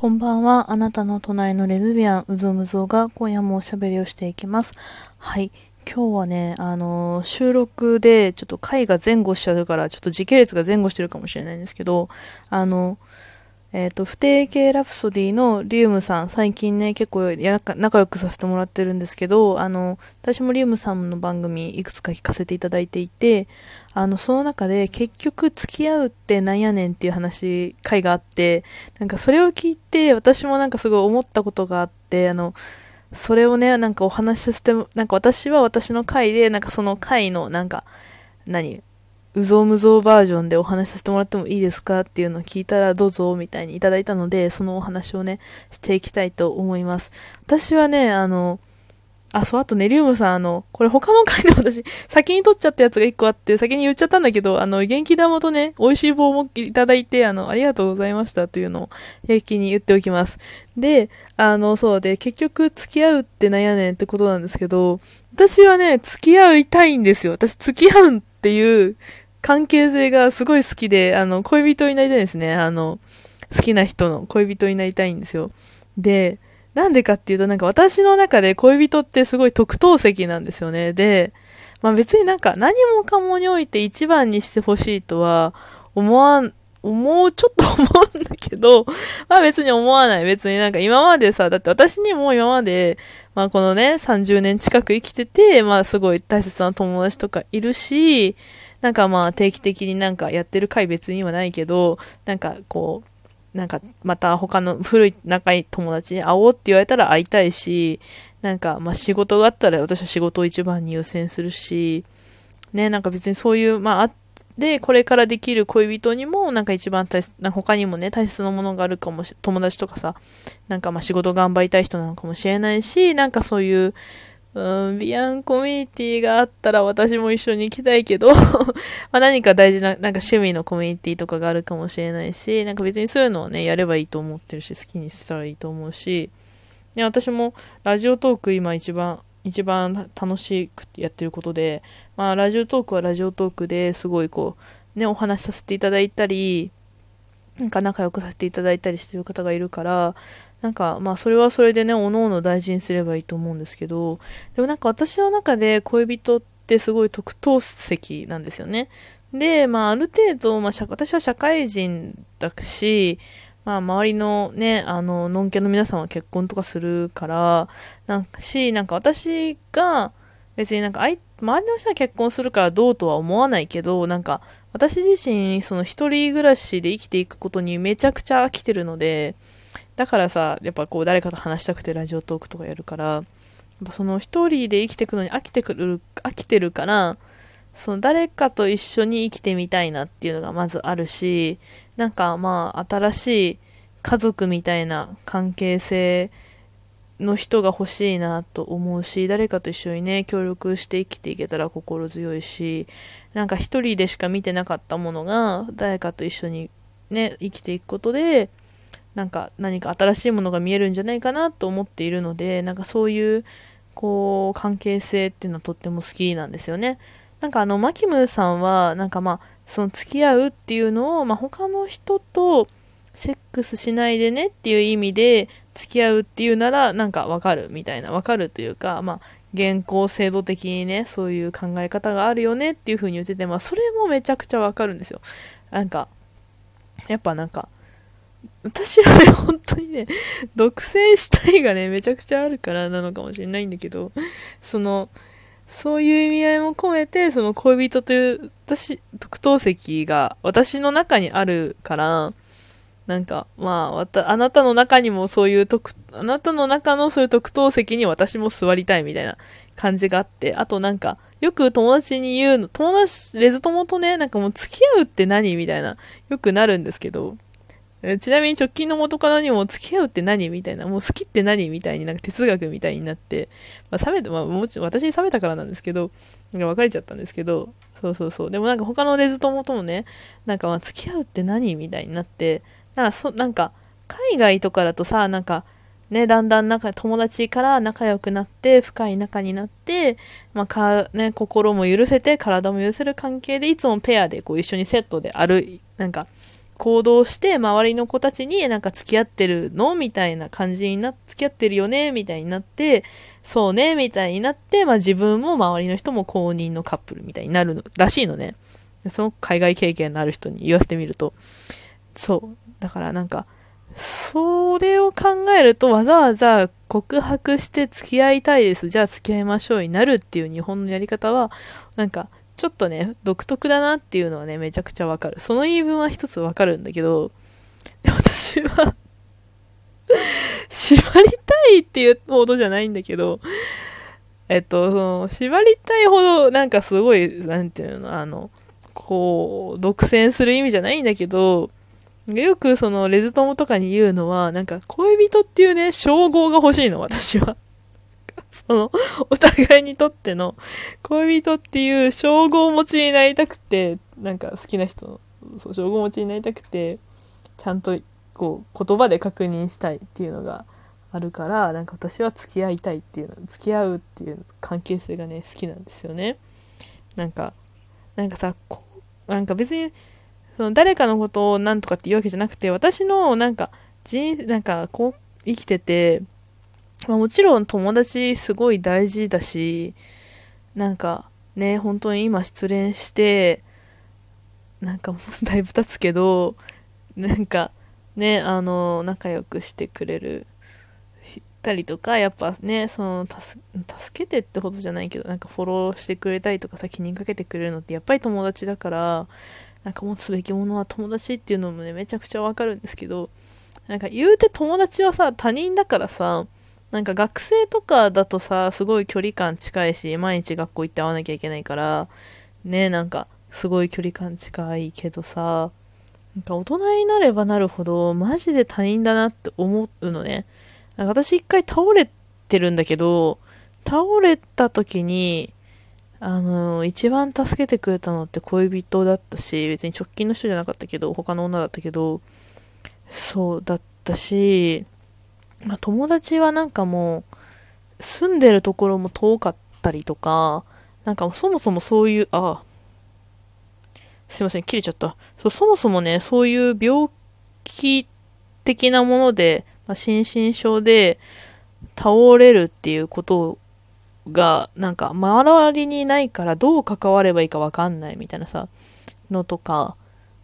こんばんは。あなたの隣のレズビアン、うぞむぞが今夜もおしゃべりをしていきます。はい。今日はね、あのー、収録でちょっと回が前後しちゃうから、ちょっと時系列が前後してるかもしれないんですけど、あの、えっ、ー、と、不定形ラプソディのリウムさん、最近ね、結構や仲良くさせてもらってるんですけど、あの、私もリウムさんの番組いくつか聞かせていただいていて、あの、その中で結局付き合うってなんやねんっていう話、回があって、なんかそれを聞いて、私もなんかすごい思ったことがあって、あの、それをね、なんかお話しさせて、なんか私は私の回で、なんかその回の、なんか、何うぞうむぞうバージョンでお話しさせてもらってもいいですかっていうのを聞いたらどうぞみたいにいただいたので、そのお話をね、していきたいと思います。私はね、あの、あ、そう、あとネリウムさん、あの、これ他の回で私、先に撮っちゃったやつが一個あって、先に言っちゃったんだけど、あの、元気玉とね、美味しい棒もいただいて、あの、ありがとうございましたというのを、平気に言っておきます。で、あの、そうで、結局付き合うってなんやねんってことなんですけど、私はね、付き合いたいんですよ。私付き合うっていう関係性がすごい好きで、あの、恋人になりたいんですね。あの、好きな人の恋人になりたいんですよ。で、なんでかっていうと、なんか私の中で恋人ってすごい特等席なんですよね。で、まあ別になんか何もかもにおいて一番にしてほしいとは思わん、思う、ちょっと思うんだけど、まあ別に思わない。別になんか今までさ、だって私にも今まで、まあこのね、30年近く生きてて、まあすごい大切な友達とかいるし、なんかまあ定期的になんかやってる回別にはないけど、なんかこう、なんかまた他の古い仲いい友達に会おうって言われたら会いたいし、なんかまあ仕事があったら私は仕事を一番に優先するし、ね、なんか別にそういう、まああって、これからできる恋人にもなんか一番大切な、他にもね、大切なものがあるかもし、友達とかさ、なんかまあ仕事頑張りたい人なのかもしれないし、なんかそういう、うん、ビアンコミュニティがあったら私も一緒に行きたいけど ま何か大事な、なんか趣味のコミュニティとかがあるかもしれないし、なんか別にそういうのをね、やればいいと思ってるし、好きにしたらいいと思うし、ね、私もラジオトーク今一番、一番楽しくやってることで、まあラジオトークはラジオトークですごいこう、ね、お話しさせていただいたり、なんか仲良くさせていただいたりしてる方がいるから、なんか、まあ、それはそれでね、おのおの大事にすればいいと思うんですけど、でもなんか私の中で恋人ってすごい特等席なんですよね。で、まあ、ある程度、まあ、私は社会人だし、まあ、周りのね、あの、のんけの皆さんは結婚とかするから、なんかし、なんか私が、別になんか、周りの人は結婚するからどうとは思わないけど、なんか、私自身、その一人暮らしで生きていくことにめちゃくちゃ飽きてるので、だからさ、やっぱこう誰かと話したくてラジオトークとかやるから、その一人で生きていくのに飽きてくる、飽きてるから、その誰かと一緒に生きてみたいなっていうのがまずあるし、なんかまあ新しい家族みたいな関係性の人が欲しいなと思うし、誰かと一緒にね、協力して生きていけたら心強いし、なんか一人でしか見てなかったものが、誰かと一緒にね、生きていくことで、なんか何か新しいものが見えるんじゃないかなと思っているのでなんかそういうこう関係性っていうのはとっても好きなんですよね。なんかあのマキムさんはなんかまあその付き合うっていうのを、まあ、他の人とセックスしないでねっていう意味で付き合うっていうならなんかわかるみたいなわかるというかまあ現行制度的にねそういう考え方があるよねっていう風に言っててまあそれもめちゃくちゃわかるんですよ。なんかやっぱなんか私はね、本当にね、独占したいがね、めちゃくちゃあるからなのかもしれないんだけど、その、そういう意味合いも込めて、その恋人という、私、特等席が私の中にあるから、なんか、まあ、わた、あなたの中にもそういう特、あなたの中のそういう特等席に私も座りたいみたいな感じがあって、あとなんか、よく友達に言うの、友達、レズ友とね、なんかもう付き合うって何？みたいな、よくなるんですけど、ちなみに直近の元カノにも付き合うって何みたいな、もう好きって何みたいになんか哲学みたいになって、まあ、冷めた、まあもち私に冷めたからなんですけど、なんか別れちゃったんですけど、そうそうそう。でもなんか他のレズ友ともね、なんかまあ付き合うって何みたいになって、なんかそ、なんか海外とかだとさ、なんか、ね、だんだん仲、友達から仲良くなって、深い仲になって、まあ、か、ね、心も許せて、体も許せる関係で、いつもペアでこう一緒にセットである、なんか、行動して周りの子たちになんか付き合ってるの？みたいな感じにな付き合ってるよね？みたいになってそうね？みたいになって、まあ、自分も周りの人も公認のカップルみたいになるのらしいのね。その海外経験のある人に言わせてみると。そう。だからなんかそれを考えるとわざわざ告白して付き合いたいです。じゃあ付き合いましょうになるっていう日本のやり方は、なんか、ちょっとね、独特だなっていうのはね、めちゃくちゃわかる。その言い分は一つわかるんだけど、私は縛りたいっていうほどじゃないんだけど、えっと、その、縛りたいほど、なんかすごい、なんていうの、あの、こう、独占する意味じゃないんだけど、よくそのレズ友とかに言うのは、なんか恋人っていうね、称号が欲しいの、私は。その、お互いにとっての恋人っていう称号持ちになりたくて、なんか好きな人の、そう、称号持ちになりたくて、ちゃんとこう、言葉で確認したいっていうのがあるから、なんか私は付き合いたいっていうの、付き合うっていう関係性がね、好きなんですよね。なんか、なんかさ、こ、なんか別に、その誰かのことを何とかって言うわけじゃなくて、私のなんか人、なんかこう生きてて、まあ、もちろん友達すごい大事だし、なんかね、本当に今失恋して、なんかもうだいぶ経つけど、なんかね、あの、仲良くしてくれるたりとか、やっぱね、その、助けてってほどじゃないけど、なんかフォローしてくれたりとかさ、気にかけてくれるのってやっぱり友達だから、なんか持つべきものは友達っていうのもね、めちゃくちゃわかるんですけど、なんか言うて友達はさ、他人だからさ、なんか学生とかだとさ、すごい距離感近いし、毎日学校行って会わなきゃいけないから、ね、なんかすごい距離感近いけどさ、なんか大人になればなるほど、マジで他人だなって思うのね。なんか私一回倒れてるんだけど、倒れた時に、あの、一番助けてくれたのって恋人だったし、別に直近の人じゃなかったけど、他の女だったけど、そうだったし、まあ、友達はなんかもう、住んでるところも遠かったりとか、なんかそもそもそういう、あ、すいません、切れちゃった。そそもそもね、そういう病気的なもので、まあ、心身症で倒れるっていうことがなんか周りにないからどう関わればいいかわかんないみたいなさのとか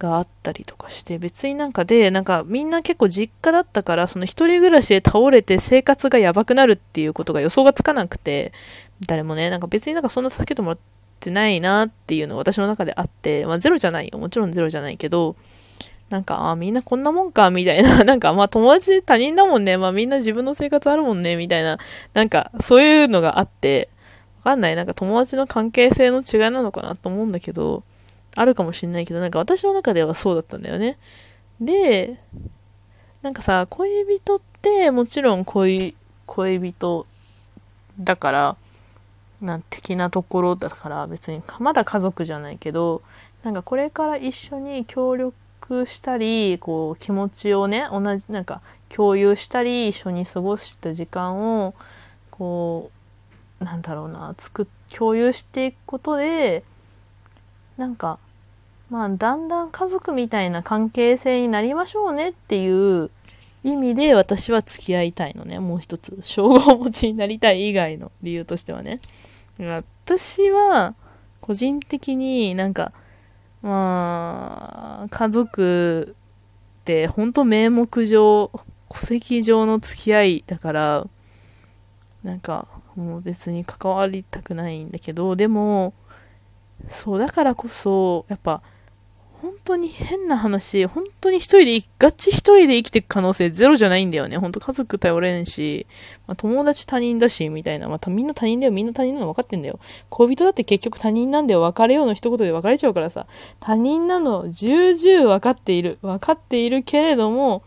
があったりとかして別になんかでなんかみんな結構実家だったからその一人暮らしで倒れて生活がやばくなるっていうことが予想がつかなくて誰もねなんか別になんかそんな助けてもらってないなっていうのが私の中であってまあゼロじゃないよもちろんゼロじゃないけどなんか、あ、みんなこんなもんか、みたいな。なんか、まあ友達他人だもんね。まあみんな自分の生活あるもんね、みたいな。なんか、そういうのがあって、わかんない。なんか友達の関係性の違いなのかなと思うんだけど、あるかもしんないけど、なんか私の中ではそうだったんだよね。で、なんかさ、恋人ってもちろん恋、恋人だから、な的なところだから別にまだ家族じゃないけどなんかこれから一緒に協力したりこう気持ちをね同じなんか共有したり一緒に過ごした時間をこうなんだろうなつく共有していくことでなんかまあだんだん家族みたいな関係性になりましょうねっていう意味で私は付き合いたいのね。もう一つ。称号持ちになりたい以外の理由としてはね。私は個人的になんかまあ、家族って本当名目上、戸籍上の付き合いだから、なんかもう別に関わりたくないんだけど、でも、そうだからこそ、やっぱ本当に変な話、本当に一人で、ガチ一人で生きていく可能性ゼロじゃないんだよね。本当家族頼れんし、まあ、友達他人だし、みたいな。まあ、みんな他人だよ、みんな他人なの分かってんだよ。恋人だって結局他人なんだよ。別れようの一言で別れちゃうからさ。他人なの重々分かっている。分かっているけれども、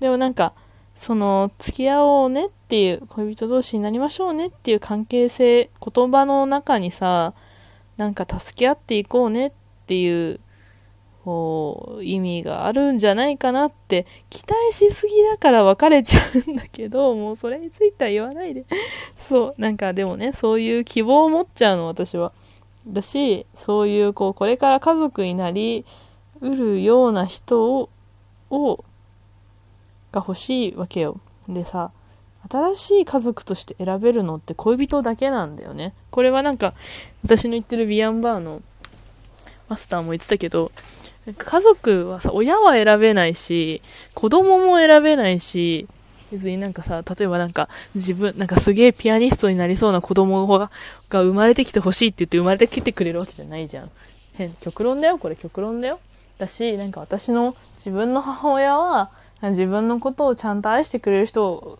でもなんか、その、付き合おうねっていう、恋人同士になりましょうねっていう関係性、言葉の中にさ、なんか助け合っていこうねっていうこう意味があるんじゃないかなって期待しすぎだから別れちゃうんだけど もうそれについては言わないで。そうなんかでもねそういう希望を持っちゃうの私は。だしそういうこうこれから家族になりうるような人ををが欲しいわけよ。でさ新しい家族として選べるのって恋人だけなんだよね。これはなんか私の言ってるビアンバーのマスターも言ってたけど家族はさ親は選べないし子供も選べないし別になんかさ例えばなんか自分なんかすげえピアニストになりそうな子供がが生まれてきてほしいって言って生まれてきてくれるわけじゃないじゃん。変極論だよ。これ極論だよ。だしなんか私の自分の母親は自分のことをちゃんと愛してくれる人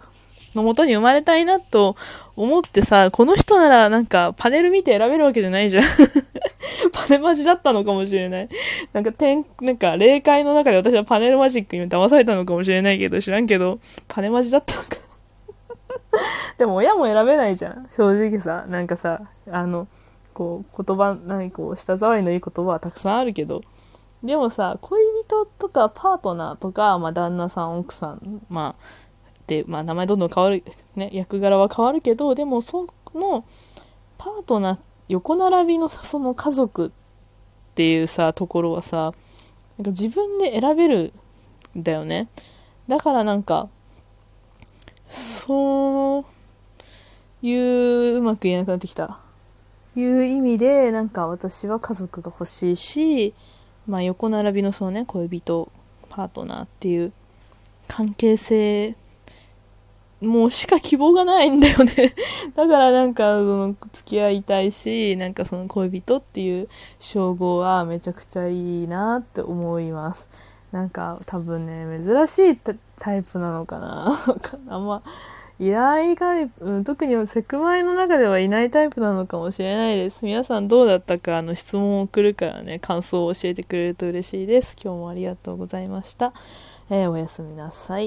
のもとに生まれたいなと思ってさこの人ならなんかパネル見て選べるわけじゃないじゃん。パネマジだったのかもしれない。なんか天なんか霊界の中で私はパネルマジックに騙されたのかもしれないけど知らんけどパネマジだったのか。でも親も選べないじゃん。正直さなんかさあのこう言葉何こう舌触りのいい言葉はたくさんあるけど。でもさ恋人とかパートナーとか、まあ、旦那さん奥さんまあ、まあ、名前どんどん変わる、ね、役柄は変わるけどでもそのパートナー横並びのその家族っていうさところはさなんか自分で選べるんだよね。だからなんかそういううまく言えなくなってきた。いう意味でなんか私は家族が欲しいしまあ、横並びのそのね恋人パートナーっていう関係性もうしか希望がないんだよね だからなんかその付き合いたいしなんかその恋人っていう称号はめちゃくちゃいいなって思いますなんか多分ね珍しいタイプなのかな あんまいないタイプ、うん、特にセクマイの中ではいないタイプなのかもしれないです。皆さんどうだったか、あの、質問を送るからね、感想を教えてくれると嬉しいです。今日もありがとうございました。えー、おやすみなさい。